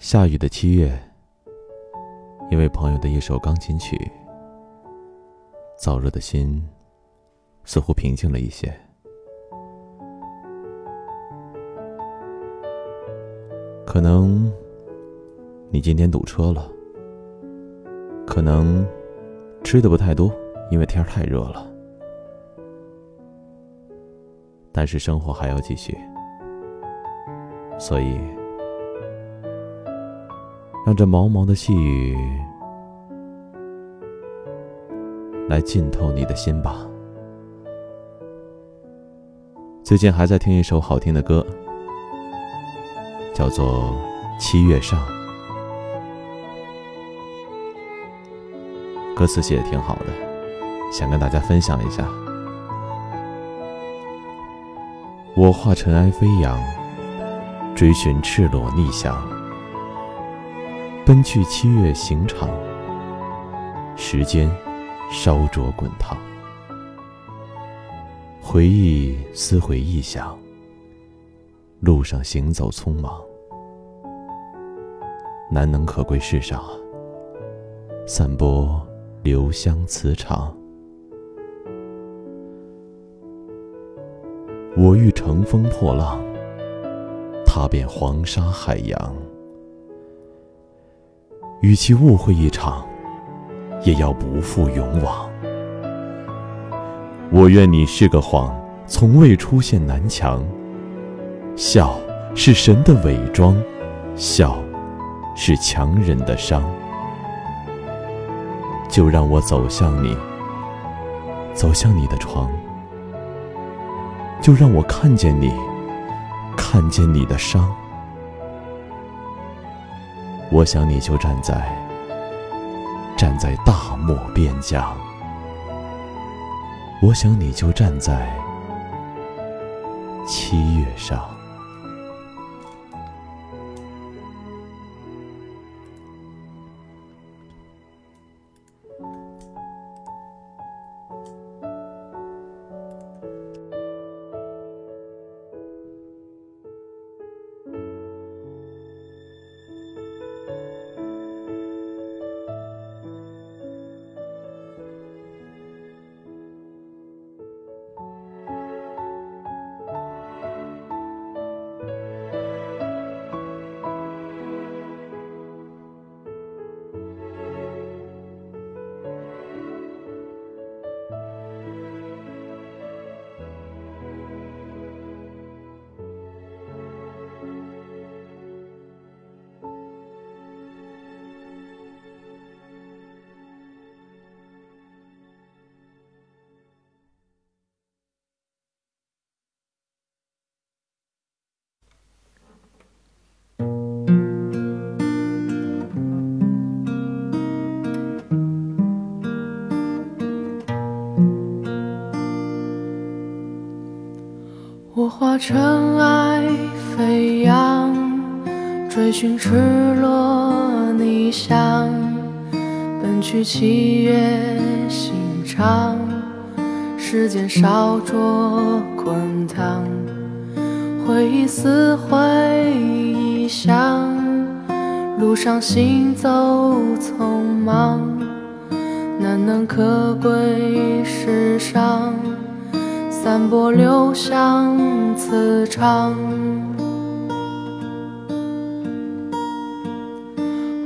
下雨的七月，因为朋友的一首钢琴曲，燥热的心似乎平静了一些。可能你今天堵车了，可能吃的不太多，因为天太热了。但是生活还要继续，所以。让这毛毛的细雨来浸透你的心吧。最近还在听一首好听的歌，叫做《七月上》，歌词写的挺好的，想跟大家分享一下。我化尘埃飞扬，追寻赤裸逆翔。奔去七月刑场，时间烧灼滚烫，回忆撕毁臆想，路上行走匆忙，难能可贵世上，散播留香磁场。我欲乘风破浪，踏遍黄沙海洋。与其误会一场，也要不负勇往。我愿你是个谎，从未出现南墙。笑是神的伪装，笑是强忍的伤。就让我走向你，走向你的床。就让我看见你，看见你的伤。我想你就站在站在大漠边疆，我想你就站在七月上。化尘埃飞扬，追寻赤裸逆翔，奔去七月刑场，时间烧灼滚烫，回忆撕毁臆想，路上行走匆忙，难能可贵世上。散播留香磁场。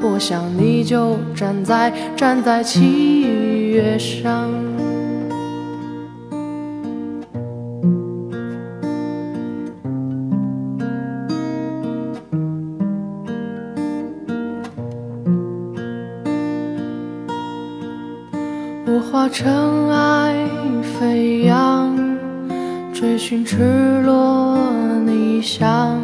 我想你就站在，站在七月上。我化尘埃飞扬，追寻赤裸逆翔。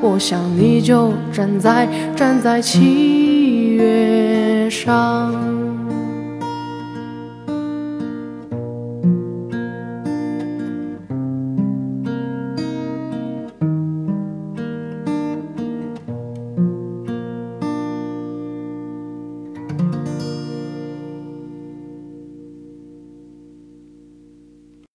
我想你就站在站在七月上。